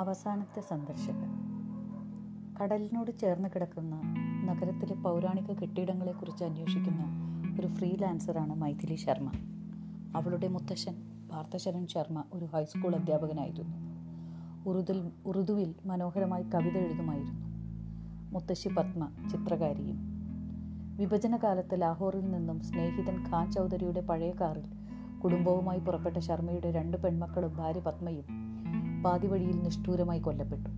അവസാനത്തെ സന്ദർശകൻ. കടലിനോട് ചേർന്ന് കിടക്കുന്ന നഗരത്തിലെ പൗരാണിക കെട്ടിടങ്ങളെക്കുറിച്ച് അന്വേഷിക്കുന്ന ഒരു ഫ്രീലാൻസറാണ് മൈഥിലി ശർമ്മ. അവളുടെ മുത്തശ്ശൻ പാർത്ഥശരൺ ശർമ്മ ഒരു ഹൈസ്കൂൾ അധ്യാപകനായിരുന്നു. ഉറുദിൽ ഉറുദുവിൽ മനോഹരമായി കവിത എഴുതുമായിരുന്നു. മുത്തശ്ശി പത്മ ചിത്രകാരിയും. വിഭജനകാലത്ത് ലാഹോറിൽ നിന്നും സ്നേഹിതൻ ഖാൻ ചൗധരിയുടെ പഴയ കാറിൽ കുടുംബവുമായി പുറപ്പെട്ട ശർമ്മയുടെ രണ്ട് പെൺമക്കളും ഭാര്യ പത്മയും പാതിവഴിയിൽ നിഷ്ഠൂരമായി കൊല്ലപ്പെട്ടു.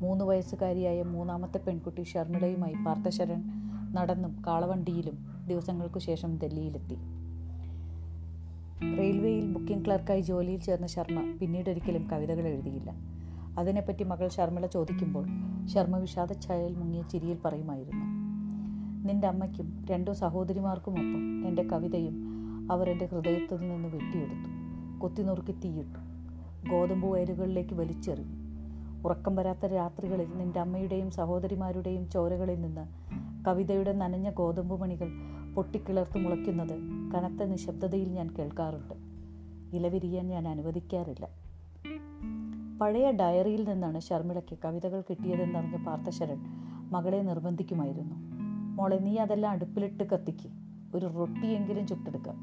മൂന്ന് വയസ്സുകാരിയായ മൂന്നാമത്തെ പെൺകുട്ടി ഷർമിളയുമായി പാർത്ഥശരൺ നടന്നും കാളവണ്ടിയിലും ദിവസങ്ങൾക്കു ശേഷം ഡൽഹിയിലെത്തി. റെയിൽവേയിൽ ബുക്കിംഗ് ക്ലർക്കായി ജോലിയിൽ ചേർന്ന ശർമ്മ പിന്നീടൊരിക്കലും കവിതകൾ എഴുതിയില്ല. അതിനെപ്പറ്റി മകൾ ശർമ്മിള ചോദിക്കുമ്പോൾ ശർമ്മ വിഷാദച്ഛായയിൽ മുങ്ങിയ ചിരിയിൽ പറയുമായിരുന്നു നിന്റെ അമ്മയ്ക്കും രണ്ടു സഹോദരിമാർക്കുമൊപ്പം എന്റെ കവിതയും അവർ എന്റെ ഹൃദയത്തിൽ നിന്ന് വെട്ടിയെടുത്തു. കൊത്തിനുറുക്കി തീയിട്ടു. ഗോതമ്പ് വയലുകളിലേക്ക് വലിച്ചെറിഞ്ഞു ഉറക്കം വരാത്ത രാത്രികളിൽ നിന്റെ അമ്മയുടെയും സഹോദരിമാരുടെയും ചോരകളിൽ നിന്ന് കവിതയുടെ നനഞ്ഞ ഗോതമ്പ് മണികൾ പൊട്ടിക്കിളർത്ത് മുളയ്ക്കുന്നത് കനത്ത നിശബ്ദതയിൽ ഞാൻ കേൾക്കാറുണ്ട്. ഇലവിരിയാൻ ഞാൻ അനുവദിക്കാറില്ല. പഴയ ഡയറിയിൽ നിന്നാണ് ശർമിളയ്ക്ക് കവിതകൾ കിട്ടിയതെന്നറിഞ്ഞ പാർത്ഥശരൺ മകളെ നിർബന്ധിക്കുമായിരുന്നു. മോളെ നീ അതെല്ലാം അടുപ്പിലിട്ട് കത്തിക്ക്. ഒരു റൊട്ടിയെങ്കിലും ചുട്ടെടുക്കാം.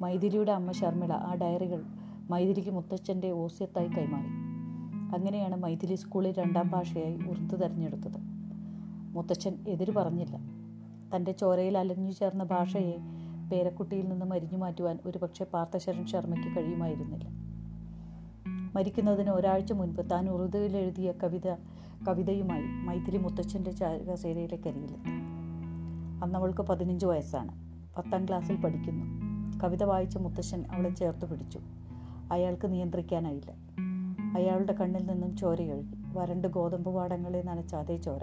മൈഥിലിയുടെ അമ്മ ശർമിള ആ ഡയറികൾ മൈഥിലിക്ക് മുത്തച്ഛന്റെ ഓസ്യത്തായി കൈമാറി. അങ്ങനെയാണ് മൈഥിലി സ്കൂളിൽ രണ്ടാം ഭാഷയായി ഉറുദു തിരഞ്ഞെടുത്തത്. മുത്തച്ഛൻ എതിര് പറഞ്ഞില്ല. തന്റെ ചോരയിൽ അലഞ്ഞു ചേർന്ന ഭാഷയെ പേരക്കുട്ടിയിൽ നിന്ന് മരിഞ്ഞു മാറ്റുവാൻ ഒരുപക്ഷെ പാർത്ഥശരൺ ശർമ്മയ്ക്ക് കഴിയുമായിരുന്നില്ല. മരിക്കുന്നതിന് ഒരാഴ്ച മുൻപ് താൻ ഉറുദുവിൽ എഴുതിയ കവിത കവിതയുമായി മൈഥിലി മുത്തച്ഛന്റെ കസേരയിലേക്ക് അരിയിലെത്തി അന്നവൾക്ക് പതിനഞ്ച് വയസ്സാണ്. പത്താം ക്ലാസ്സിൽ പഠിക്കുന്നു. കവിത വായിച്ച മുത്തശ്ശൻ അവളെ ചേർത്ത് പിടിച്ചു. അയാൾക്ക് നിയന്ത്രിക്കാനായില്ല. അയാളുടെ കണ്ണിൽ നിന്നും ചോരയൊഴുകി വരണ്ട് ഗോതമ്പ് പാടങ്ങളെ നനച്ച അതേ ചോര.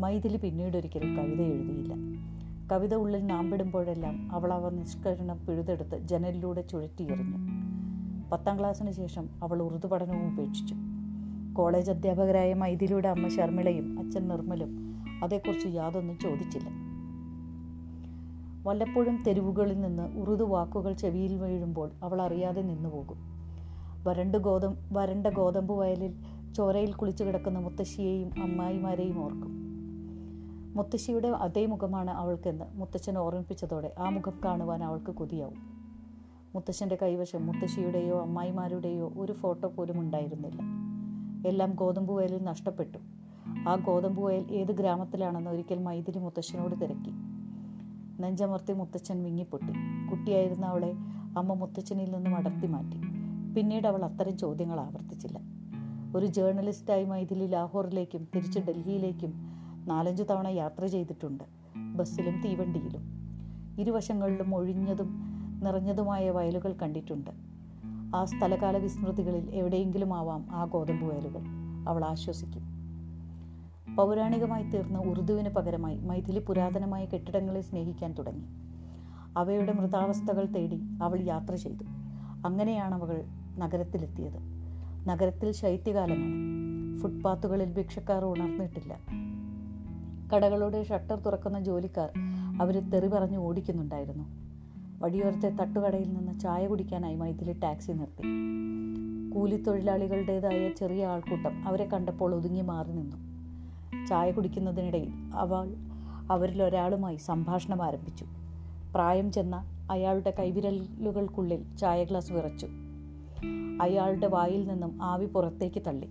മൈഥിലി പിന്നീടൊരിക്കലും കവിത എഴുതിയില്ല. കവിത ഉള്ളിൽ നാമ്പിടുമ്പോഴെല്ലാം അവൾ അവ നിഷ്കരണം പിഴുതെടുത്ത് ജനലിലൂടെ ചുഴറ്റിയെറിഞ്ഞു. പത്താം ക്ലാസ്സിന് ശേഷം അവൾ ഉറുദു പഠനവും ഉപേക്ഷിച്ചു. കോളേജ് അധ്യാപകരായ മൈഥിലിയുടെ അമ്മ ശർമിളയും അച്ഛൻ നിർമ്മലും അതേക്കുറിച്ച് യാതൊന്നും ചോദിച്ചില്ല. വല്ലപ്പോഴും തെരുവുകളിൽ നിന്ന് ഉറുദു വാക്കുകൾ ചെവിയിൽ വീഴുമ്പോൾ അവൾ അറിയാതെ നിന്നുപോകും വരണ്ട് ഗോതം വരണ്ട ഗോതമ്പ് വയലിൽ ചോരയിൽ കുളിച്ചു കിടക്കുന്ന മുത്തശ്ശിയെയും അമ്മായിമാരെയും ഓർക്കും. മുത്തശ്ശിയുടെ അതേ മുഖമാണ് അവൾക്കെന്ന് മുത്തച്ഛൻ ഓർമ്മിപ്പിച്ചതോടെ ആ മുഖം കാണുവാൻ അവൾക്ക് കൊതിയാവും. മുത്തശ്ശന്റെ കൈവശം മുത്തശ്ശിയുടെയോ അമ്മായിമാരുടെയോ ഒരു ഫോട്ടോ പോലും ഉണ്ടായിരുന്നില്ല. എല്ലാം ഗോതമ്പ് വയലിൽ നഷ്ടപ്പെട്ടു. ആ ഗോതമ്പ് വയൽ ഏത് ഗ്രാമത്തിലാണെന്ന് ഒരിക്കൽ മൈഥിലി മുത്തശ്ശനോട് തിരക്കി. നെഞ്ചമർത്തി മുത്തച്ഛൻ വിങ്ങിപ്പൊട്ടി. കുട്ടിയായിരുന്ന അവളെ അമ്മ മുത്തച്ഛനിൽ നിന്നും അടർത്തി മാറ്റി. പിന്നീട് അവൾ അത്തരം ചോദ്യങ്ങൾ ആവർത്തിച്ചില്ല. ഒരു ജേർണലിസ്റ്റായി മൈഥിലി ലാഹോറിലേക്കും തിരിച്ച് ഡൽഹിയിലേക്കും നാലഞ്ചു തവണ യാത്ര ചെയ്തിട്ടുണ്ട്. ബസ്സിലും തീവണ്ടിയിലും. ഇരുവശങ്ങളിലും ഒഴിഞ്ഞതും നിറഞ്ഞതുമായ വയലുകൾ കണ്ടിട്ടുണ്ട്. ആ സ്ഥലകാല വിസ്മൃതികളിൽ എവിടെയെങ്കിലും ആവാം ആ ഗോതമ്പ് വയലുകൾ. അവൾ ആശ്വസിക്കും. പൗരാണികമായി തീർന്ന ഉറുദുവിന് പകരമായി മൈഥിലി പുരാതനമായ കെട്ടിടങ്ങളെ സ്നേഹിക്കാൻ തുടങ്ങി. അവയുടെ മൃതാവസ്ഥകൾ തേടി അവൾ യാത്ര ചെയ്തു. അങ്ങനെയാണ് അവൾ നഗരത്തിലെത്തിയത്. നഗരത്തിൽ ശൈത്യകാലമാണ്. ഫുട്പാത്തുകളിൽ ഭിക്ഷക്കാർ ഉണർന്നിട്ടില്ല. കടകളുടെ ഷട്ടർ തുറക്കുന്ന ജോലിക്കാർ അവരെ തെറി പറഞ്ഞ് ഓടിക്കുന്നുണ്ടായിരുന്നു. വടിയോരത്തെ തട്ടുകടയിൽ നിന്ന് ചായ കുടിക്കാനായി മൈഥിലി ടാക്സി നിർത്തി. കൂലിത്തൊഴിലാളികളുടേതായ ചെറിയ ആൾക്കൂട്ടം അവരെ കണ്ടപ്പോൾ ഒതുങ്ങി മാറി നിന്നു. ചായ കുടിക്കുന്നതിനിടയിൽ അവൾ അവരിലൊരാളുമായി സംഭാഷണം ആരംഭിച്ചു. പ്രായം ചെന്ന അയാളുടെ കൈവിരലുകൾക്കുള്ളിൽ ചായ ഗ്ലാസ് വിറച്ചു. അയാളുടെ വായിൽ നിന്നും ആവി പുറത്തേക്ക് തള്ളി.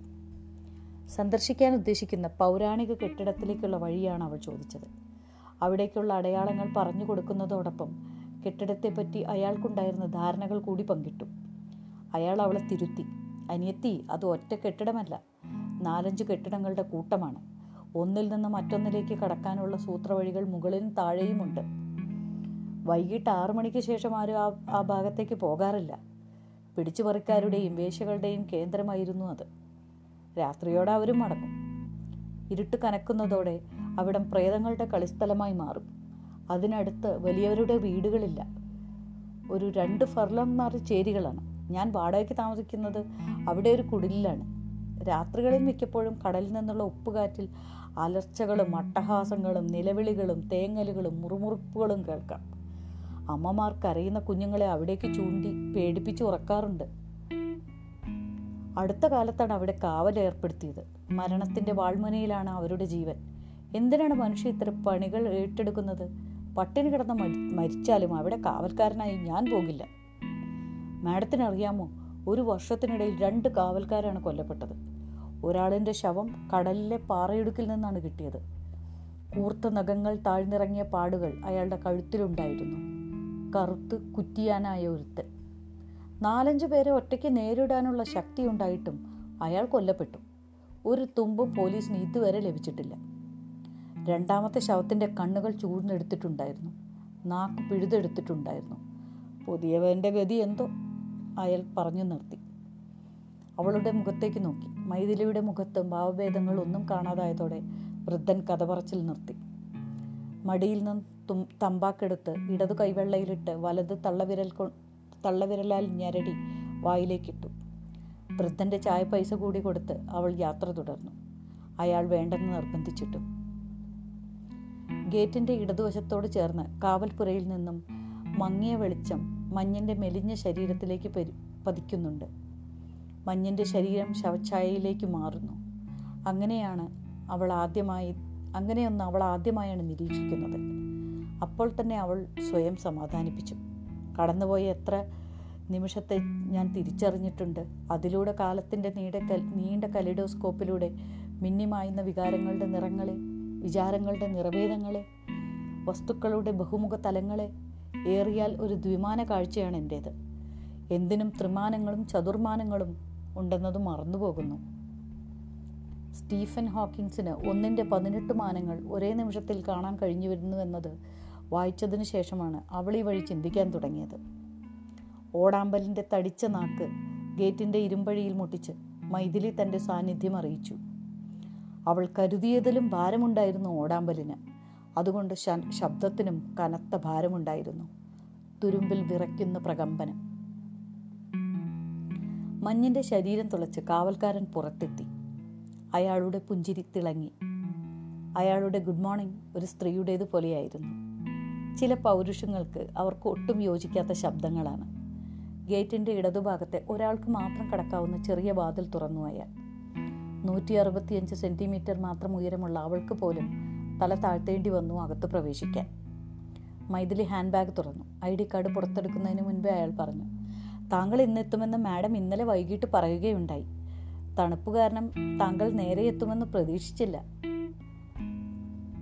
സന്ദർശിക്കാൻ ഉദ്ദേശിക്കുന്ന പൗരാണിക കെട്ടിടത്തിലേക്കുള്ള വഴിയാണ് അവൾ ചോദിച്ചത്. അവിടേക്കുള്ള അടയാളങ്ങൾ പറഞ്ഞു കൊടുക്കുന്നതോടൊപ്പം കെട്ടിടത്തെപ്പറ്റി അയാൾക്കുണ്ടായിരുന്ന ധാരണകൾ കൂടി പങ്കിട്ടു. അയാൾ അവളെ തിരുത്തി. അനിയത്തി അത് ഒറ്റ കെട്ടിടമല്ല. നാലഞ്ച് കെട്ടിടങ്ങളുടെ കൂട്ടമാണ്. ഒന്നിൽ നിന്ന് മറ്റൊന്നിലേക്ക് കടക്കാനുള്ള സൂത്രവഴികൾ മുകളിലും താഴെയുമുണ്ട്. വൈകിട്ട് ആറു മണിക്ക് ശേഷം ആരും ആ ആ ഭാഗത്തേക്ക് പോകാറില്ല. പിടിച്ചുപറിക്കാരുടെയും വേശ്യകളുടെയും കേന്ദ്രമായിരുന്നു അത്. രാത്രിയോടെ അവരും മടങ്ങും. ഇരുട്ട് കനക്കുന്നതോടെ അവിടം പ്രേതങ്ങളുടെ കളിസ്ഥലമായി മാറും. അതിനടുത്ത് വലിയവരുടെ വീടുകളില്ല. ഒരു രണ്ട് ഫർലം മാറി ചേരികളാണ്. ഞാൻ വാടകയ്ക്ക് താമസിക്കുന്നത് അവിടെ ഒരു കുടിലാണ് രാത്രികളിൽ മിക്കപ്പോഴും കടലിൽ നിന്നുള്ള ഉപ്പുകാറ്റിൽ അലർച്ചകളും അട്ടഹാസങ്ങളും നിലവിളികളും തേങ്ങലുകളും മുറുമുറുപ്പുകളും കേൾക്കാം. അമ്മമാർ കരയുന്ന കുഞ്ഞുങ്ങളെ അവിടേക്ക് ചൂണ്ടി പേടിപ്പിച്ച് ഉറക്കാറുണ്ട്. അടുത്ത കാലത്താണ് അവിടെ കാവൽ ഏർപ്പെടുത്തിയത്. മരണത്തിന്റെ വാൾമുനയിലാണ് അവരുടെ ജീവൻ. എന്തിനാണ് മനുഷ്യ ഇത്ര പണികൾ ഏറ്റെടുക്കുന്നത്? പട്ടിണി കിടന്ന് മരിച്ചാലും അവിടെ കാവൽക്കാരനായി ഞാൻ പോകില്ല. മാഡത്തിന് അറിയാമോ ഒരു വർഷത്തിനിടയിൽ രണ്ട് കാവൽക്കാരാണ് കൊല്ലപ്പെട്ടത്. ഒരാളിന്റെ ശവം കടലിലെ പാറയിടുക്കിൽ നിന്നാണ് കിട്ടിയത്. കൂർത്ത നഖങ്ങൾ താഴ്ന്നിറങ്ങിയ പാടുകൾ അയാളുടെ കഴുത്തിലുണ്ടായിരുന്നു. കറുത്ത് കുറ്റിയാനായ ഒരുത്തൻ. നാലഞ്ച് പേരെ ഒറ്റയ്ക്ക് നേരിടാനുള്ള ശക്തി ഉണ്ടായിട്ടും അയാൾ കൊല്ലപ്പെട്ടു. ഒരു തുമ്പും പോലീസിന് ഇതുവരെ ലഭിച്ചിട്ടില്ല. രണ്ടാമത്തെ ശവത്തിന്റെ കണ്ണുകൾ ചൂടിനെടുത്തിട്ടുണ്ടായിരുന്നു നാക്ക് പിഴുതെടുത്തിട്ടുണ്ടായിരുന്നു. പുതിയവന്റെ ഗതി എന്തോ? അയാൾ പറഞ്ഞു നിർത്തി. അവളുടെ മുഖത്തേക്ക് നോക്കി. മൈഥിലിയുടെ മുഖത്ത് ഭാവഭേദങ്ങൾ ഒന്നും കാണാതായതോടെ വൃദ്ധൻ കഥ പറച്ചിൽ നിർത്തി. മടിയിൽ നിന്ന് തും തമ്പാക്കെടുത്ത് ഇടതു കൈവെള്ളയിലിട്ട് വലത് തള്ളവിരൽ കൊ തള്ളവിരലാൽ ഞരടി വായിലേക്കിട്ടു. വൃദ്ധന്റെ ചായ പൈസ കൂടി കൊടുത്ത് അവൾ യാത്ര തുടർന്നു. അയാൾ വേണ്ടെന്ന് നിർബന്ധിച്ചിട്ടു. ഗേറ്റിന്റെ ഇടതുവശത്തോട് ചേർന്ന് കാവൽപ്പുരയിൽ നിന്നും മങ്ങിയ വെളിച്ചം മഞ്ഞിന്റെ മെലിഞ്ഞ ശരീരത്തിലേക്ക് പതിക്കുന്നുണ്ട്. മഞ്ഞിന്റെ ശരീരം ശവഛായയിലേക്ക് മാറുന്നു. അങ്ങനെയാണ് അവൾ ആദ്യമായി അങ്ങനെയൊന്ന് അവൾ ആദ്യമായാണ് നിരീക്ഷിക്കുന്നത്. അപ്പോൾ തന്നെ അവൾ സ്വയം സമാധാനിപ്പിച്ചു. കടന്നുപോയ എത്ര നിമിഷത്തെ ഞാൻ തിരിച്ചറിഞ്ഞിട്ടുണ്ട്. അതിലൂടെ കാലത്തിന്റെ നീണ്ട കൽ നീണ്ട കലിഡോസ്കോപ്പിലൂടെ മിന്നിമായുന്ന വികാരങ്ങളുടെ നിറങ്ങളെ വിചാരങ്ങളുടെ നിറവേദങ്ങളെ വസ്തുക്കളുടെ ബഹുമുഖ തലങ്ങളെ ഏറിയാൽ ഒരു ദ്വിമാന കാഴ്ചയാണ് എന്റേത് എന്തിനും ത്രിമാനങ്ങളും ചതുർമാനങ്ങളും ഉണ്ടെന്നത് മറന്നുപോകുന്നു സ്റ്റീഫൻ ഹോക്കിൻസിന് ഒന്നിന്റെ പതിനെട്ട് മാനങ്ങൾ ഒരേ നിമിഷത്തിൽ കാണാൻ കഴിഞ്ഞു വരുന്നു എന്നത് വായിച്ചതിന് ശേഷമാണ് അവൾ ഈ വഴി ചിന്തിക്കാൻ തുടങ്ങിയത്. ഓടാമ്പലിന്റെ തടിച്ച നാക്ക് ഗേറ്റിന്റെ ഇരുമ്പഴിയിൽ മുട്ടിച്ച് മൈഥിലി തന്റെ സാന്നിധ്യം അറിയിച്ചു. അവൾ കരുതിയതിലും ഭാരമുണ്ടായിരുന്നു ഓടാമ്പലിന്. അതുകൊണ്ട് ശബ്ദത്തിനും കനത്ത ഭാരമുണ്ടായിരുന്നു. തുരുമ്പിൽ വിറയ്ക്കുന്ന പ്രകമ്പനം. മഞ്ഞിന്റെ ശരീരം തുളച്ച് കാവൽക്കാരൻ പുറത്തെത്തി. അയാളുടെ പുഞ്ചിരി തിളങ്ങി. അയാളുടെ ഗുഡ് മോർണിംഗ് ഒരു സ്ത്രീയുടേത് പോലെയായിരുന്നു. ചില പൗരുഷങ്ങൾക്ക് അവർക്ക് ഒട്ടും യോജിക്കാത്ത ശബ്ദങ്ങളാണ്. ഗേറ്റിന്റെ ഇടതുഭാഗത്തെ ഒരാൾക്ക് മാത്രം കടക്കാവുന്ന ചെറിയ വാതിൽ തുറന്നു അയാൾ. നൂറ്റി അറുപത്തിയഞ്ച് സെന്റിമീറ്റർ മാത്രം ഉയരമുള്ള അവൾക്ക് പോലും തല താഴ്ത്തേണ്ടി വന്നു അകത്ത് പ്രവേശിക്കാൻ. മൈഥിലി ഹാൻഡ് ബാഗ് തുറന്നു. ഐ ഡി കാർഡ് പുറത്തെടുക്കുന്നതിന് മുൻപേ അയാൾ പറഞ്ഞു താങ്കൾ ഇന്നെത്തുമെന്ന് മാഡം ഇന്നലെ വൈകിട്ട് പറയുകയുണ്ടായി. തണുപ്പ് കാരണം താങ്കൾ നേരെ എത്തുമെന്ന് പ്രതീക്ഷിച്ചില്ല.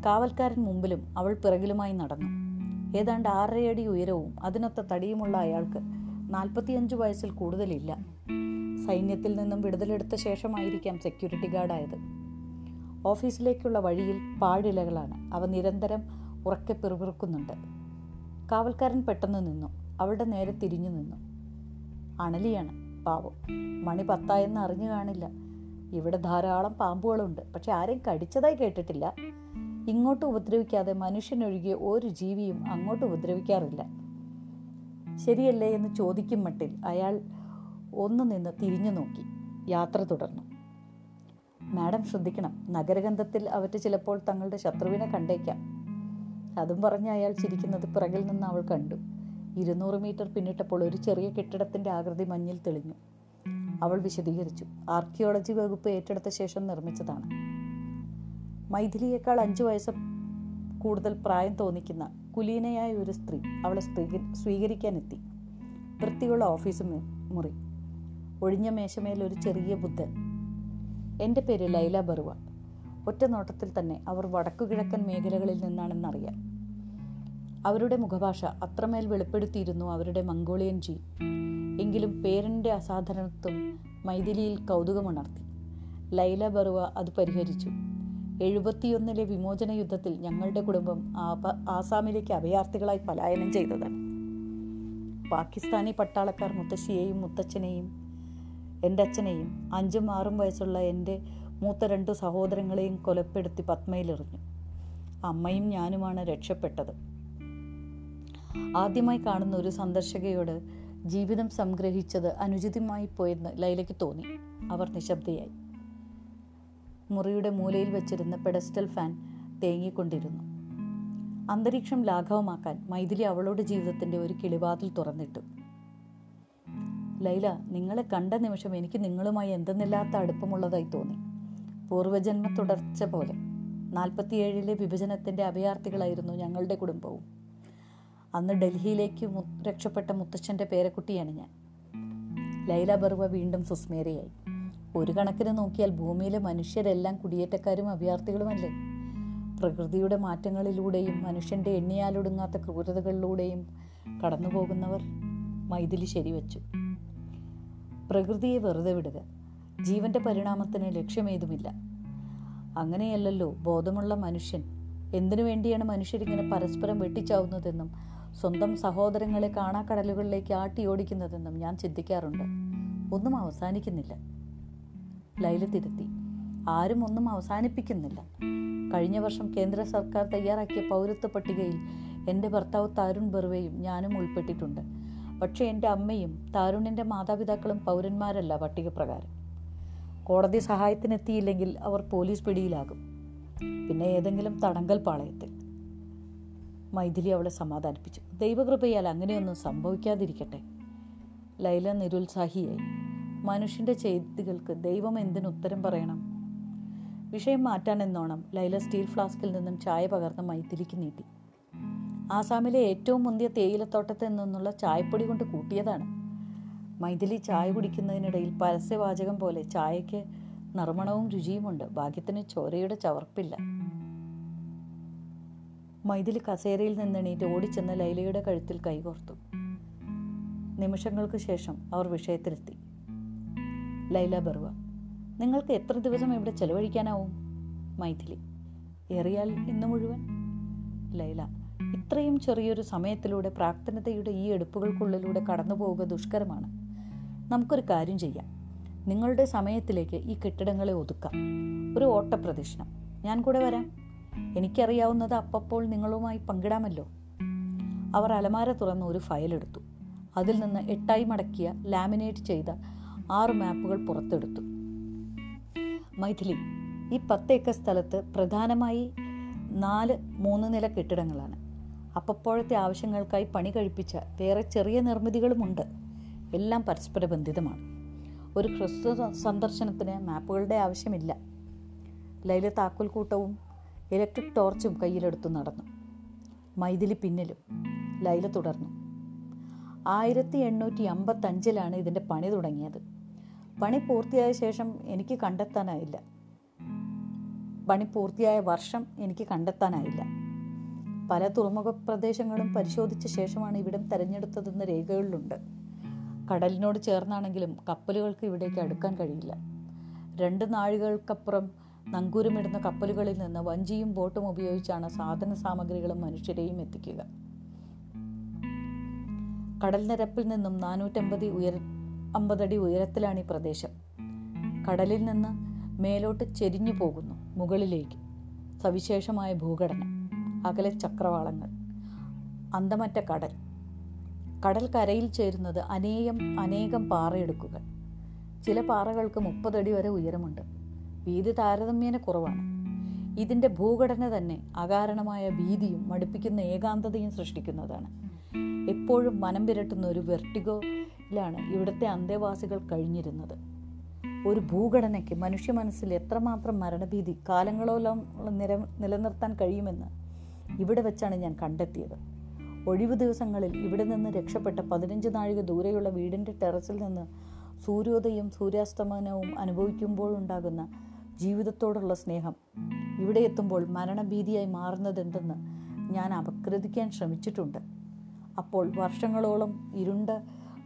കാവൽക്കാരൻ മുമ്പിലും അവൾ പിറകിലുമായി നടന്നു. ഏതാണ്ട് ആറരയടി ഉയരവും അതിനൊത്ത തടിയുമുള്ള അയാൾക്ക് നാൽപ്പത്തിയഞ്ച് വയസ്സിൽ കൂടുതലില്ല. സൈന്യത്തിൽ നിന്നും വിടുതലെടുത്ത ശേഷമായിരിക്കാം സെക്യൂരിറ്റി ഗാർഡായത്. ഓഫീസിലേക്കുള്ള വഴിയിൽ പാഴിലകളാണ് അവ നിരന്തരം ഉറക്കെ പിറുപിറുക്കുന്നുണ്ട്. കാവൽക്കാരൻ പെട്ടെന്ന് നിന്നു. അവളുടെ നേരെ തിരിഞ്ഞു നിന്നു. അണലിയാണ്. പാവം. മണി പത്തായെന്ന് അറിഞ്ഞു കാണില്ല. ഇവിടെ ധാരാളം പാമ്പുകളുണ്ട്. പക്ഷെ ആരെയും കടിച്ചതായി കേട്ടിട്ടില്ല. ഇങ്ങോട്ട് ഉപദ്രവിക്കാതെ മനുഷ്യനൊഴികെ ഒരു ജീവിയും അങ്ങോട്ട് ഉപദ്രവിക്കാറില്ല. ശരിയല്ലേ എന്ന് ചോദിക്കും മട്ടിൽ അയാൾ ഒന്ന് നിന്ന് തിരിഞ്ഞു നോക്കി. യാത്ര തുടർന്നു. മാഡം ശ്രദ്ധിക്കണം. നഗരഗന്ധത്തിൽ അവർ ചിലപ്പോൾ തങ്ങളുടെ ശത്രുവിനെ കണ്ടേക്കാം. അതും പറഞ്ഞ് അയാൾ ചിരിക്കുന്നത് പിറകിൽ നിന്ന് അവൾ കണ്ടു. ഇരുന്നൂറ് മീറ്റർ പിന്നിട്ടപ്പോൾ ഒരു ചെറിയ കെട്ടിടത്തിന്റെ ആകൃതി മഞ്ഞിൽ തെളിഞ്ഞു. അവൾ വിശദീകരിച്ചു. ആർക്കിയോളജി വകുപ്പ് ഏറ്റെടുത്ത ശേഷം നിർമ്മിച്ചതാണ്. മൈഥിലിയേക്കാൾ അഞ്ചു വയസ്സ് കൂടുതൽ പ്രായം തോന്നിക്കുന്ന കുലീനയായ ഒരു സ്ത്രീ അവളെ സ്വീകരിക്കാനെത്തി. വൃത്തിയുള്ള ഓഫീസ് മുറി. ഒഴിഞ്ഞ മേശമേൽ ഒരു ചെറിയ ബുദ്ധൻ. എന്റെ പേര് ലൈല ബറുവ ഒറ്റ നോട്ടത്തിൽ തന്നെ അവർ വടക്കുകിഴക്കൻ മേഖലകളിൽ നിന്നാണെന്നറിയാം. അവരുടെ മുഖഭാഷ അത്രമേൽ വെളിപ്പെടുത്തിയിരുന്നു അവരുടെ മംഗോളിയൻ ജീൻ. എങ്കിലും പേരന്റെ അസാധാരണത്വം മൈഥിലിയിൽ കൗതുകമുണർത്തി. ലൈല ബറുവ അത് പരിഹരിച്ചു. എഴുപത്തിയൊന്നിലെ വിമോചന യുദ്ധത്തിൽ ഞങ്ങളുടെ കുടുംബം ആസാമിലേക്ക് അഭയാർത്ഥികളായി പലായനം ചെയ്തതാണ് പാകിസ്ഥാനി പട്ടാളക്കാർ മുത്തശ്ശിയെയും മുത്തച്ഛനെയും എന്റെ അച്ഛനെയും അഞ്ചും ആറും വയസ്സുള്ള എന്റെ മൂത്ത രണ്ട് സഹോദരങ്ങളെയും കൊലപ്പെടുത്തി പത്മയിലെറിഞ്ഞു. അമ്മയും ഞാനുമാണ് രക്ഷപ്പെട്ടത്. ആദ്യമായി കാണുന്ന ഒരു സന്ദർശകയോട് ജീവിതം സംഗ്രഹിച്ചത് അനുചിതമായി പോയെന്ന് ലൈലയ്ക്ക് തോന്നി. അവർ നിശബ്ദയായി. മുറിയുടെ മൂലയിൽ വെച്ചിരുന്ന പെഡസ്റ്റൽ ഫാൻ തേങ്ങിക്കൊണ്ടിരുന്നു. അന്തരീക്ഷം ലാഘവമാക്കാൻ മൈഥിലി അവളുടെ ജീവിതത്തിന്റെ ഒരു കിളിവാതിൽ തുറന്നിട്ടു. ലൈല നിങ്ങളെ കണ്ട നിമിഷം എനിക്ക് നിങ്ങളുമായി എന്തെന്നില്ലാത്ത അടുപ്പമുള്ളതായി തോന്നി. പൂർവജന്മ തുടർച്ച പോലെ. നാൽപ്പത്തിയേഴിലെ വിഭജനത്തിന്റെ അഭയാർത്ഥികളായിരുന്നു ഞങ്ങളുടെ കുടുംബവും. അന്ന് ഡൽഹിയിലേക്ക് രക്ഷപ്പെട്ട മുത്തച്ഛന്റെ പേരക്കുട്ടിയാണ് ഞാൻ. ലൈല ബറുവ വീണ്ടും സുസ്മേരയായി. ഒരു കണക്കിന് നോക്കിയാൽ ഭൂമിയിലെ മനുഷ്യരെല്ലാം കുടിയേറ്റക്കാരും അഭയാർത്ഥികളുമല്ലേ? പ്രകൃതിയുടെ മാറ്റങ്ങളിലൂടെയും മനുഷ്യന്റെ എണ്ണിയാലൊടുങ്ങാത്ത ക്രൂരതകളിലൂടെയും കടന്നുപോകുന്നവർ മൈഥിലി ശരിവച്ചു. പ്രകൃതിയെ വെറുതെ വിടുക ജീവന്റെ പരിണാമത്തിന് ലക്ഷ്യമേതുമില്ല. അങ്ങനെയല്ലല്ലോ ബോധമുള്ള മനുഷ്യൻ. എന്തിനു വേണ്ടിയാണ് മനുഷ്യരിങ്ങനെ പരസ്പരം വെട്ടിച്ചാവുന്നതെന്നും സ്വന്തം സഹോദരങ്ങളെ കാണാക്കടലുകളിലേക്ക് ആട്ടിയോടിക്കുന്നതെന്നും ഞാൻ ചിന്തിക്കാറുണ്ട്. ഒന്നും അവസാനിക്കുന്നില്ല. ലൈല തിരുത്തി ആരും ഒന്നും അവസാനിപ്പിക്കുന്നില്ല. കഴിഞ്ഞ വർഷം കേന്ദ്ര സർക്കാർ തയ്യാറാക്കിയ പൗരത്വ പട്ടികയിൽ എന്റെ ഭർത്താവ് താരുൺ ബെർവയും ഞാനും ഉൾപ്പെട്ടിട്ടുണ്ട്. പക്ഷേ എന്റെ അമ്മയും താരുണിന്റെ മാതാപിതാക്കളും പൗരന്മാരല്ല പട്ടിക പ്രകാരം കോടതി സഹായത്തിനെത്തിയില്ലെങ്കിൽ അവർ പോലീസ് പിടിയിലാകും. പിന്നെ ഏതെങ്കിലും തടങ്കൽ പാളയത്തിൽ. മൈഥിലി അവളെ സമാധാനിപ്പിച്ചു. ദൈവകൃപയാൽ അങ്ങനെയൊന്നും സംഭവിക്കാതിരിക്കട്ടെ. ലൈല നിരുത്സാഹിയായി. മനുഷ്യന്റെ ചെയ്തികൾക്ക് ദൈവം എന്തിനു ഉത്തരം പറയണം? വിഷയം മാറ്റാൻ എന്നോണം ലൈല സ്റ്റീൽ ഫ്ലാസ്കിൽ നിന്നും ചായ പകർന്ന് മൈഥിലിക്ക് നീട്ടി. ആസാമിലെ ഏറ്റവും മുന്തിയ തേയിലത്തോട്ടത്തിൽ നിന്നുള്ള ചായപ്പൊടി കൊണ്ട് കൂട്ടിയതാണ്. മൈഥിലി ചായ കുടിക്കുന്നതിനിടയിൽ പരസ്യവാചകം പോലെ ചായയ്ക്ക് നർമ്മണവും രുചിയുമുണ്ട്. ഭാഗ്യത്തിന് ചോരയുടെ ചവർപ്പില്ല. മൈഥിലി കസേരയിൽ നിന്നെണീറ്റ് ഓടിച്ചെന്ന് ലൈലയുടെ കഴുത്തിൽ കൈകോർത്തു നിമിഷങ്ങൾക്ക് ശേഷം അവർ വിഷയത്തിലെത്തി. ലൈല ബറുവ നിങ്ങൾക്ക് എത്ര ദിവസം ഇവിടെ ചെലവഴിക്കാനാവും? മൈഥിലി ഏറിയാൽ ഇന്ന് മുഴുവൻ? ലൈല ഇത്രയും ചെറിയൊരു സമയത്തിലൂടെ പ്രാർത്ഥനതയുടെ ഈ എടുപ്പുകൾക്കുള്ളിലൂടെ കടന്നു പോവുക ദുഷ്കരമാണ്. നമുക്കൊരു കാര്യം ചെയ്യാം. നിങ്ങളുടെ സമയത്തിലേക്ക് ഈ കെട്ടിടങ്ങളെ ഒതുക്കാം. ഒരു ഓട്ടപ്രദക്ഷിണം. ഞാൻ കൂടെ വരാം. എനിക്കറിയാവുന്നത് അപ്പപ്പോൾ നിങ്ങളുമായി പങ്കിടാമല്ലോ. അവർ അലമാര തുറന്ന് ഒരു ഫയൽ എടുത്തു. അതിൽ നിന്ന് എട്ടായി മടക്കിയ ലാമിനേറ്റ് ചെയ്ത ആറ് മാപ്പുകൾ പുറത്തെടുത്തു. മൈഥിലി ഈ പത്തേക്കർ സ്ഥലത്ത് പ്രധാനമായി നാല് മൂന്ന് നില കെട്ടിടങ്ങളാണ്. അപ്പപ്പോഴത്തെ ആവശ്യങ്ങൾക്കായി പണി കഴിപ്പിച്ച വേറെ ചെറിയ നിർമ്മിതികളുമുണ്ട്. എല്ലാം പരസ്പര ബന്ധിതമാണ് ഒരു ഹ്രസ്വ സന്ദർശനത്തിന് മാപ്പുകളുടെ ആവശ്യമില്ല. ലൈല താക്കോൽക്കൂട്ടവും ഇലക്ട്രിക് ടോർച്ചും കയ്യിലെടുത്തു നടന്നു. മൈഥിലി പിന്നിലും ലൈല തുടർന്നു. ആയിരത്തി എണ്ണൂറ്റി അമ്പത്തഞ്ചിലാണ് ഇതിന്റെ പണി തുടങ്ങിയത്. പണി പൂർത്തിയായ ശേഷം എനിക്ക് കണ്ടെത്താനായില്ല. പണി പൂർത്തിയായ വർഷം എനിക്ക് കണ്ടെത്താനായില്ല. പല തുറമുഖ പ്രദേശങ്ങളും പരിശോധിച്ച ശേഷമാണ് ഇവിടം തെരഞ്ഞെടുത്തതെന്ന് രേഖകളിലുണ്ട്. കടലിനോട് ചേർന്നാണെങ്കിലും കപ്പലുകൾക്ക് ഇവിടേക്ക് അടുക്കാൻ കഴിയില്ല. രണ്ട് നാഴികൾക്കപ്പുറം നങ്കൂരമിടുന്ന കപ്പലുകളിൽ നിന്ന് വഞ്ചിയും ബോട്ടും ഉപയോഗിച്ചാണ് സാധന സാമഗ്രികളും മനുഷ്യരെയും എത്തിക്കുക. കടൽ നിരപ്പിൽ നിന്നും നാനൂറ്റമ്പത് ഉയര അമ്പതടി ഉയരത്തിലാണ് ഈ പ്രദേശം. കടലിൽ നിന്ന് മേലോട്ട് ചെരിഞ്ഞു പോകുന്നു മുകളിലേക്ക്. സവിശേഷമായ ഭൂഘടന അകലെ ചക്രവാളങ്ങൾ അന്തമറ്റ കടൽ. കടൽ കരയിൽ ചേരുന്നത് അനേകം അനേകം പാറയെടുക്കുകൾ ചില പാറകൾക്ക് മുപ്പതടി വരെ ഉയരമുണ്ട്. വീതി താരതമ്യേന കുറവാണ് ഇതിന്റെ ഭൂഘടന തന്നെ അകാരണമായ ഭീതിയും മടുപ്പിക്കുന്ന ഏകാന്തതയും സൃഷ്ടിക്കുന്നതാണ്. എപ്പോഴും മനം വിരട്ടുന്ന ഒരു വെർട്ടിഗോയിലാണ് ഇവിടുത്തെ അന്തേവാസികൾ കഴിഞ്ഞിരുന്നത്. ഒരു ഭൂഘടനയ്ക്ക് മനുഷ്യ മനസ്സിൽ എത്രമാത്രം മരണഭീതി കാലങ്ങളോളം നില നിലനിർത്താൻ കഴിയുമെന്ന് ഇവിടെ വെച്ചാണ് ഞാൻ കണ്ടെത്തിയത്. ഒഴിവു ദിവസങ്ങളിൽ ഇവിടെ നിന്ന് രക്ഷപ്പെട്ട പതിനഞ്ച് നാഴിക ദൂരെയുള്ള വീടിന്റെ ടെറസിൽ നിന്ന് സൂര്യോദയം സൂര്യാസ്തമനവും അനുഭവിക്കുമ്പോഴുണ്ടാകുന്ന ജീവിതത്തോടുള്ള സ്നേഹം. ഇവിടെ എത്തുമ്പോൾ മരണഭീതിയായി മാറുന്നതെന്തെന്ന് ഞാൻ അപഗ്രഥിക്കാൻ ശ്രമിച്ചിട്ടുണ്ട്. അപ്പോൾ വർഷങ്ങളോളം ഇരുണ്ട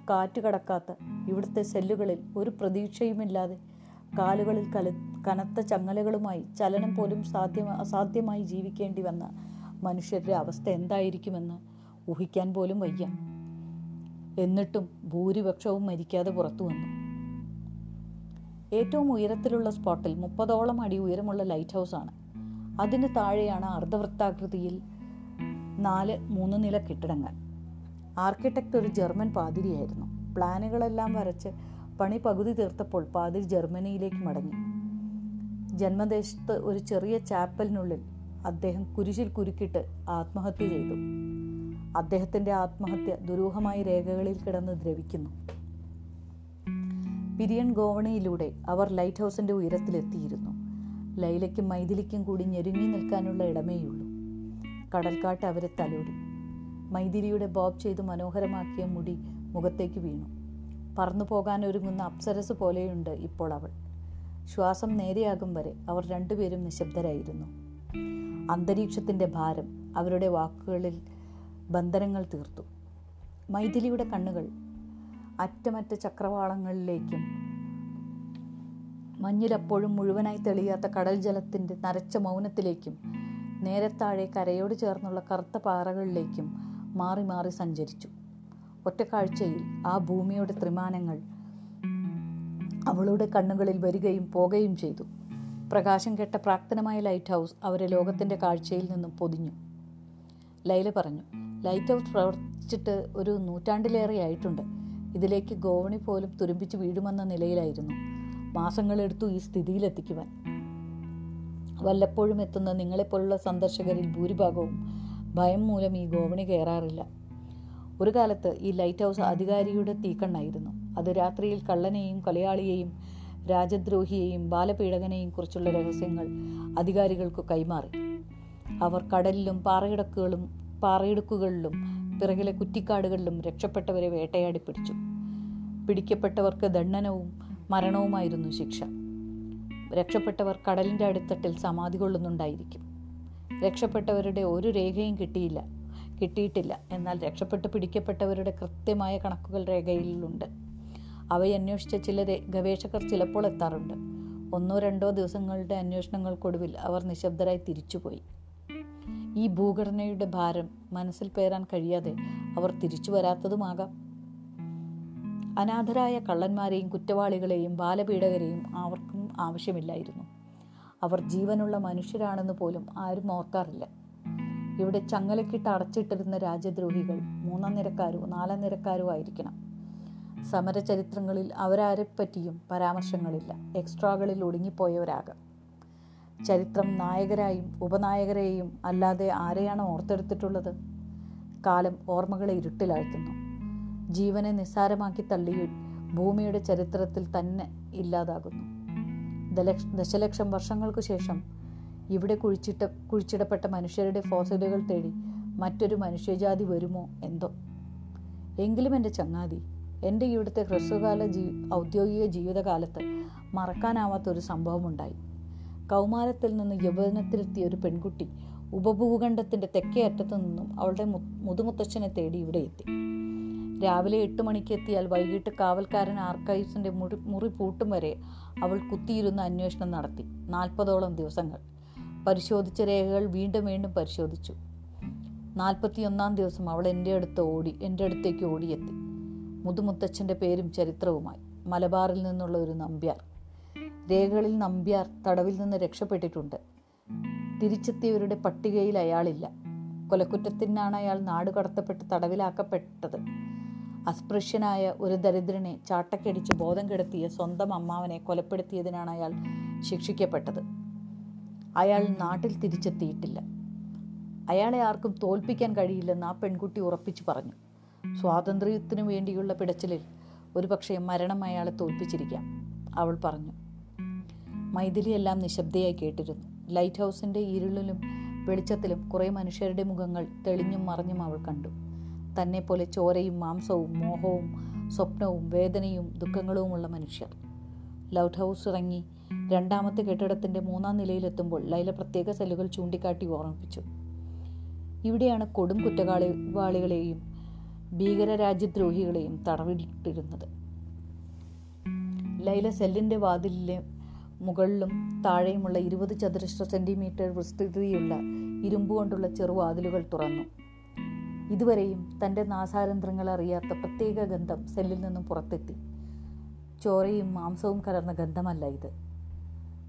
കാറ്റ് കടക്കാത്ത ഇവിടുത്തെ സെല്ലുകളിൽ ഒരു പ്രതീക്ഷയുമില്ലാതെ കാലുകളിൽ കല കനത്ത ചങ്ങലകളുമായി ചലനം പോലും സാധ്യ അസാധ്യമായി ജീവിക്കേണ്ടി വന്ന മനുഷ്യരുടെ അവസ്ഥ എന്തായിരിക്കുമെന്ന് ഊഹിക്കാൻ പോലും വയ്യ. എന്നിട്ടും ഭൂരിപക്ഷവും മരിക്കാതെ പുറത്തു വന്നു. ഏറ്റവും ഉയരത്തിലുള്ള സ്പോട്ടിൽ മുപ്പതോളം അടി ഉയരമുള്ള ലൈറ്റ് ഹൗസ് ആണ്. അതിന് താഴെയാണ് അർദ്ധവൃത്താകൃതിയിൽ നാല് മൂന്ന് നില കെട്ടിടങ്ങൾ. ആർക്കിടെക്ട് ഒരു ജർമ്മൻ പാതിരിയായിരുന്നു. പ്ലാനുകളെല്ലാം വരച്ച് പണി പകുതി തീർത്തപ്പോൾ പാതിരി ജർമ്മനിയിലേക്ക് മടങ്ങി. ജന്മദേശത്ത് ഒരു ചെറിയ ചാപ്പലിനുള്ളിൽ അദ്ദേഹം കുരിശിൽ കുരുക്കിട്ട് ആത്മഹത്യ ചെയ്തു. അദ്ദേഹത്തിന്റെ ആത്മഹത്യ ദുരൂഹമായി രേഖകളിൽ കിടന്ന് ദ്രവിക്കുന്നു. പിരിയൻ ഗോവണിയിലൂടെ അവർ ലൈറ്റ് ഹൗസിന്റെ ഉയരത്തിലെത്തിയിരുന്നു. ലൈലയ്ക്കും മൈഥിലിക്കും കൂടി ഞെരുങ്ങി നിൽക്കാനുള്ള ഇടമേയുള്ളൂ. കടൽക്കാട്ട് അവരെ തലോടി. മൈഥിലിയുടെ ബോബ് ചെയ്ത് മനോഹരമാക്കിയ മുടി മുഖത്തേക്ക് വീണു. പറന്നു പോകാൻ ഒരുങ്ങുന്ന അപ്സരസ് പോലെയുണ്ട് ഇപ്പോൾ അവൾ. ശ്വാസം നേരെയാകും വരെ അവർ രണ്ടുപേരും നിശബ്ദരായിരുന്നു. അന്തരീക്ഷത്തിന്റെ ഭാരം അവരുടെ വാക്കുകളിൽ ബന്ധനങ്ങൾ തീർത്തു. മൈഥിലിയുടെ കണ്ണുകൾ അറ്റമറ്റ ചക്രവാളങ്ങളിലേക്കും. മഞ്ഞിലപ്പോഴും മുഴുവനായി തെളിയാത്ത കടൽ ജലത്തിന്റെ നരച്ച മൗനത്തിലേക്കും നേരത്താഴെ കരയോട് ചേർന്നുള്ള കറുത്ത പാറകളിലേക്കും മാറി മാറി സഞ്ചരിച്ചു. ഒറ്റക്കാഴ്ചയിൽ ആ ഭൂമിയുടെ ത്രിമാനങ്ങൾ അവളുടെ കണ്ണുകളിൽ വരികയും പോകുകയും ചെയ്തു. പ്രകാശം കെട്ട പ്രാക്തനമായ ലൈറ്റ് ഹൗസ് അവരെ ലോകത്തിന്റെ കാഴ്ചയിൽ നിന്നും പൊതിഞ്ഞു. ലൈല പറഞ്ഞു ലൈറ്റ് ഹൗസ് പ്രവർത്തിച്ചിട്ട് ഒരു നൂറ്റാണ്ടിലേറെ ആയിട്ടുണ്ട്. ഇതിലേക്ക് ഗോവണി പോലും തുരുമ്പിച്ച് വീഴുമെന്ന നിലയിലായിരുന്നു. മാസങ്ങളെടുത്തു ഈ സ്ഥിതിയിലെത്തിക്കുവാൻ. വല്ലപ്പോഴും എത്തുന്ന നിങ്ങളെപ്പോലുള്ള സന്ദർശകരിൽ ഭൂരിഭാഗവും ഭയം മൂലം ഈ ഗോവണി കയറാറില്ല. ഒരു കാലത്ത് ഈ ലൈറ്റ് ഹൗസ് അധികാരിയുടെ തീക്കണ്ണായിരുന്നു. അത് രാത്രിയിൽ കള്ളനെയും കൊലയാളിയെയും രാജദ്രോഹിയെയും ബാലപീഡകനെയും കുറിച്ചുള്ള രഹസ്യങ്ങൾ അധികാരികൾക്ക് കൈമാറി. അവർ കടലിലും പാറയിടക്കുകളും പാറയിടുക്കുകളിലും പിറകിലെ കുറ്റിക്കാടുകളിലും രക്ഷപ്പെട്ടവരെ വേട്ടയാടി പിടിച്ചു. പിടിക്കപ്പെട്ടവർക്ക് ദണ്ഡനവും മരണവുമായിരുന്നു ശിക്ഷ. രക്ഷപ്പെട്ടവർ കടലിന്റെ അടിത്തട്ടിൽ സമാധി കൊള്ളുന്നുണ്ടായിരിക്കും. രക്ഷപ്പെട്ടവരുടെ ഒരു രേഖയും കിട്ടിയില്ല കിട്ടിയിട്ടില്ല. എന്നാൽ രക്ഷപ്പെട്ട് പിടിക്കപ്പെട്ടവരുടെ കൃത്യമായ കണക്കുകൾ രേഖയിലുണ്ട്. അവയെ അന്വേഷിച്ച ചില ഗവേഷകർ ചിലപ്പോൾ എത്താറുണ്ട്. ഒന്നോ രണ്ടോ ദിവസങ്ങളുടെ അന്വേഷണങ്ങൾക്കൊടുവിൽ അവർ നിശബ്ദരായി തിരിച്ചുപോയി. ഈ ഭൂഘടനയുടെ ഭാരം മനസ്സിൽ പേരാൻ കഴിയാതെ അവർ തിരിച്ചു വരാത്തതുമാകാം. അനാഥരായ കള്ളന്മാരെയും കുറ്റവാളികളെയും ബാലപീഡകരെയും അവർക്കും ആവശ്യമില്ലായിരുന്നു. അവർ ജീവനുള്ള മനുഷ്യരാണെന്ന് പോലും ആരും ഓർക്കാറില്ല. ഇവിടെ ചങ്ങലക്കിട്ട് അടച്ചിട്ടിരുന്ന രാജ്യദ്രോഹികൾ മൂന്നാം നിരക്കാരോ നാലാം നിരക്കാരോ ആയിരിക്കണം. സമരചരിത്രങ്ങളിൽ അവരാരെപ്പറ്റിയും പരാമർശങ്ങളില്ല. എക്സ്ട്രാകളിൽ ഒടുങ്ങിപ്പോയവരാകാം ചരിത്രം നായകരായും ഉപനായകരെയും അല്ലാതെ ആരെയാണ് ഓർത്തെടുത്തിട്ടുള്ളത്? കാലം ഓർമ്മകളെ ഇരുട്ടിലാഴ്ത്തുന്നു. ജീവനെ നിസ്സാരമാക്കി തള്ളി ഭൂമിയുടെ ചരിത്രത്തിൽ തന്നെ ഇല്ലാതാകുന്നു. ദശലക്ഷം വർഷങ്ങൾക്കു ശേഷം ഇവിടെ കുഴിച്ചിട്ട കുഴിച്ചിടപ്പെട്ട മനുഷ്യരുടെ ഫോസലുകൾ തേടി മറ്റൊരു മനുഷ്യജാതി വരുമോ എന്തോ? എങ്കിലും എന്റെ ചങ്ങാതി എന്റെ ഇവിടുത്തെ ഹ്രസ്വകാല ജീ ഔദ്യോഗിക ജീവിതകാലത്ത് മറക്കാനാവാത്തൊരു സംഭവമുണ്ടായി. കൗമാരത്തിൽ നിന്ന് യൗവനത്തിലെത്തിയ ഒരു പെൺകുട്ടി ഉപഭൂഖണ്ഡത്തിന്റെ തെക്കേ അറ്റത്തു നിന്നും അവളുടെ മുതുമുത്തച്ഛനെ തേടി ഇവിടെ എത്തി. രാവിലെ എട്ട് മണിക്ക് എത്തിയാൽ വൈകിട്ട് കാവൽക്കാരൻ ആർക്കൈവ്സിന്റെ മുറി മുറി പൂട്ടും വരെ അവൾ കുത്തിയിരുന്ന അന്വേഷണം നടത്തി. നാൽപ്പതോളം ദിവസങ്ങൾ. പരിശോധിച്ച രേഖകൾ വീണ്ടും വീണ്ടും പരിശോധിച്ചു. നാൽപ്പത്തിയൊന്നാം ദിവസം അവൾ എന്റെ അടുത്ത് ഓടി എന്റെ അടുത്തേക്ക് ഓടിയെത്തി. മുതുമുത്തച്ഛന്റെ പേരും ചരിത്രവുമായി. മലബാറിൽ നിന്നുള്ള ഒരു നമ്പ്യാർ. രേഖകളിൽ നമ്പ്യാർ തടവിൽ നിന്ന് രക്ഷപ്പെട്ടിട്ടുണ്ട്. തിരിച്ചെത്തിയവരുടെ പട്ടികയിൽ അയാളില്ല. കൊലക്കുറ്റത്തിനാണ് അയാൾ നാട് കടത്തപ്പെട്ട് തടവിലാക്കപ്പെട്ടത്. അസ്പൃശ്യനായ ഒരു ദരിദ്രനെ ചാട്ടക്കടിച്ച് ബോധം കെടുത്തിയ സ്വന്തം അമ്മാവനെ കൊലപ്പെടുത്തിയതിനാണ് അയാൾ ശിക്ഷിക്കപ്പെട്ടത്. അയാൾ നാട്ടിൽ തിരിച്ചെത്തിയിട്ടില്ല. അയാളെ ആർക്കും തോൽപ്പിക്കാൻ കഴിയില്ലെന്ന് ആ പെൺകുട്ടി ഉറപ്പിച്ചു പറഞ്ഞു. സ്വാതന്ത്ര്യത്തിനു വേണ്ടിയുള്ള പിടച്ചിലിൽ ഒരുപക്ഷെ മരണം അയാളെ തോൽപ്പിച്ചിരിക്കാം അവൾ പറഞ്ഞു. മൈഥിലി എല്ലാം നിശബ്ദയായി കേട്ടിരുന്നു. ലൈറ്റ് ഹൗസിന്റെ ഇരുളിലും വെളിച്ചത്തിലും കുറേ മനുഷ്യരുടെ മുഖങ്ങൾ തെളിഞ്ഞും മറിഞ്ഞും അവൾ കണ്ടു. തന്നെ പോലെ ചോരയും മാംസവും മോഹവും സ്വപ്നവും വേദനയും ദുഃഖങ്ങളുമുള്ള മനുഷ്യർ. ലൗട്ട് ഹൗസ് ഇറങ്ങി രണ്ടാമത്തെ കെട്ടിടത്തിന്റെ മൂന്നാം നിലയിലെത്തുമ്പോൾ ലൈല പ്രത്യേക സെല്ലുകൾ ചൂണ്ടിക്കാട്ടി ഓർമ്മിപ്പിച്ചു. ഇവിടെയാണ് കൊടും കുറ്റവാളികളെയും ഭീകര രാജ്യദ്രോഹികളെയും തടവിട്ടിരുന്നത്. ലൈല സെല്ലിന്റെ വാതിലിലെ മുകളിലും താഴെയുമുള്ള ഇരുപത് ചതുരശ്ര സെന്റിമീറ്റർ വിസ്തൃതിയുള്ള ഇരുമ്പ് കൊണ്ടുള്ള ചെറുവാതിലുകൾ തുറന്നു. ഇതുവരെയും തന്റെ നാസാരന്ധ്രങ്ങൾ അറിയാത്ത പ്രത്യേക ഗന്ധം സെല്ലിൽ നിന്നും പുറത്തെത്തി. ചോരയും മാംസവും കലർന്ന ഗന്ധമല്ല ഇത്.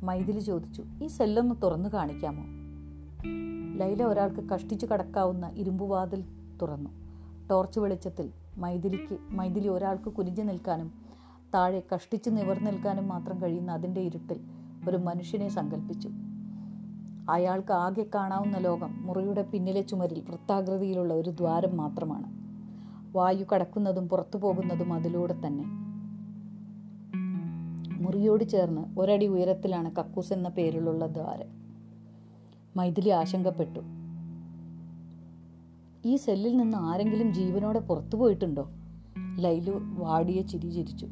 മൈഥിലി ചോദിച്ചു ഈ സെല്ലൊന്ന് തുറന്നു കാണിക്കാമോ? ലൈല ഒരാൾക്ക് കഷ്ടിച്ചു കടക്കാവുന്ന ഇരുമ്പുവാതിൽ തുറന്നു. ടോർച്ച് വെളിച്ചത്തിൽ മൈഥിലിക്ക് മൈഥിലി ഒരാൾക്ക് കുനിഞ്ഞു നിൽക്കാനും താഴെ കഷ്ടിച്ച് നിവർന്നു നിൽക്കാനും മാത്രം കഴിയുന്ന അതിന്റെ ഇരുട്ടിൽ ഒരു മനുഷ്യനെ സങ്കല്പിച്ചു അയാൾക്ക് ആകെ കാണാവുന്ന ലോകം മുറിയുടെ പിന്നിലെ ചുമരിൽ വൃത്താകൃതിയിലുള്ള ഒരു ദ്വാരം മാത്രമാണ്. വായു കടക്കുന്നതും പുറത്തു പോകുന്നതും അതിലൂടെ തന്നെ. മുറിയോട് ചേർന്ന് ഒരടി ഉയരത്തിലാണ് കക്കൂസ് എന്ന പേരിലുള്ള ദ്വാരം. മൈഥിലി ആശങ്കപ്പെട്ടു. ഈ സെല്ലിൽ നിന്ന് ആരെങ്കിലും ജീവനോടെ പുറത്തു പോയിട്ടുണ്ടോ? ലൈലു വാടിയ ചിരി ചിരിച്ചു.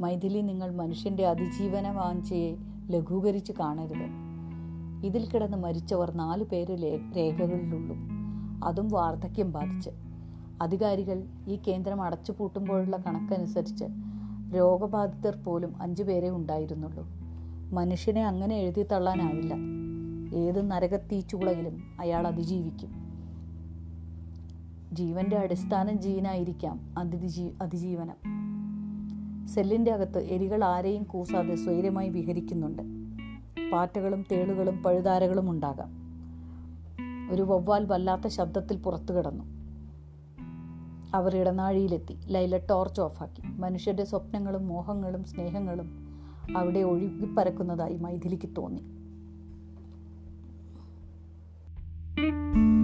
മൈഥിലി നിങ്ങൾ മനുഷ്യന്റെ അതിജീവന വാഞ്ചയെ ലഘൂകരിച്ച് കാണരുത്. ഇതിൽ കിടന്ന് മരിച്ചവർ നാല് പേര് രേഖകളിലുള്ളൂ. അതും വാർദ്ധക്യം ബാധിച്ച്. അധികാരികൾ ഈ കേന്ദ്രം അടച്ചുപൂട്ടുമ്പോഴുള്ള കണക്കനുസരിച്ച് രോഗബാധിതർ പോലും അഞ്ചു പേരെ ഉണ്ടായിരുന്നുള്ളൂ. മനുഷ്യനെ അങ്ങനെ എഴുതി തള്ളാനാവില്ല. ഏത് നരകത്തീച്ചുളയിലും അയാൾ അതിജീവിക്കും. ജീവന്റെ അടിസ്ഥാന ജീവനായിരിക്കാം അതിജീ അതിജീവനം. സെല്ലിന്റെ അകത്ത് എലികൾ ആരെയും കൂസാതെ സ്വൈര്യമായി വിഹരിക്കുന്നുണ്ട്. പാറ്റകളും തേളുകളും പഴുതാരകളും ഉണ്ടാകാം. ഒരു വവ്വാൽ വല്ലാത്ത ശബ്ദത്തിൽ പുറത്തു കിടന്നു. അവർ ഇടനാഴിയിലെത്തി. ലൈല ടോർച്ച് ഓഫാക്കി. മനുഷ്യരുടെ സ്വപ്നങ്ങളും മോഹങ്ങളും സ്നേഹങ്ങളും അവിടെ ഒഴുകിപ്പരക്കുന്നതായി മൈഥിലിക്ക് തോന്നി. thank you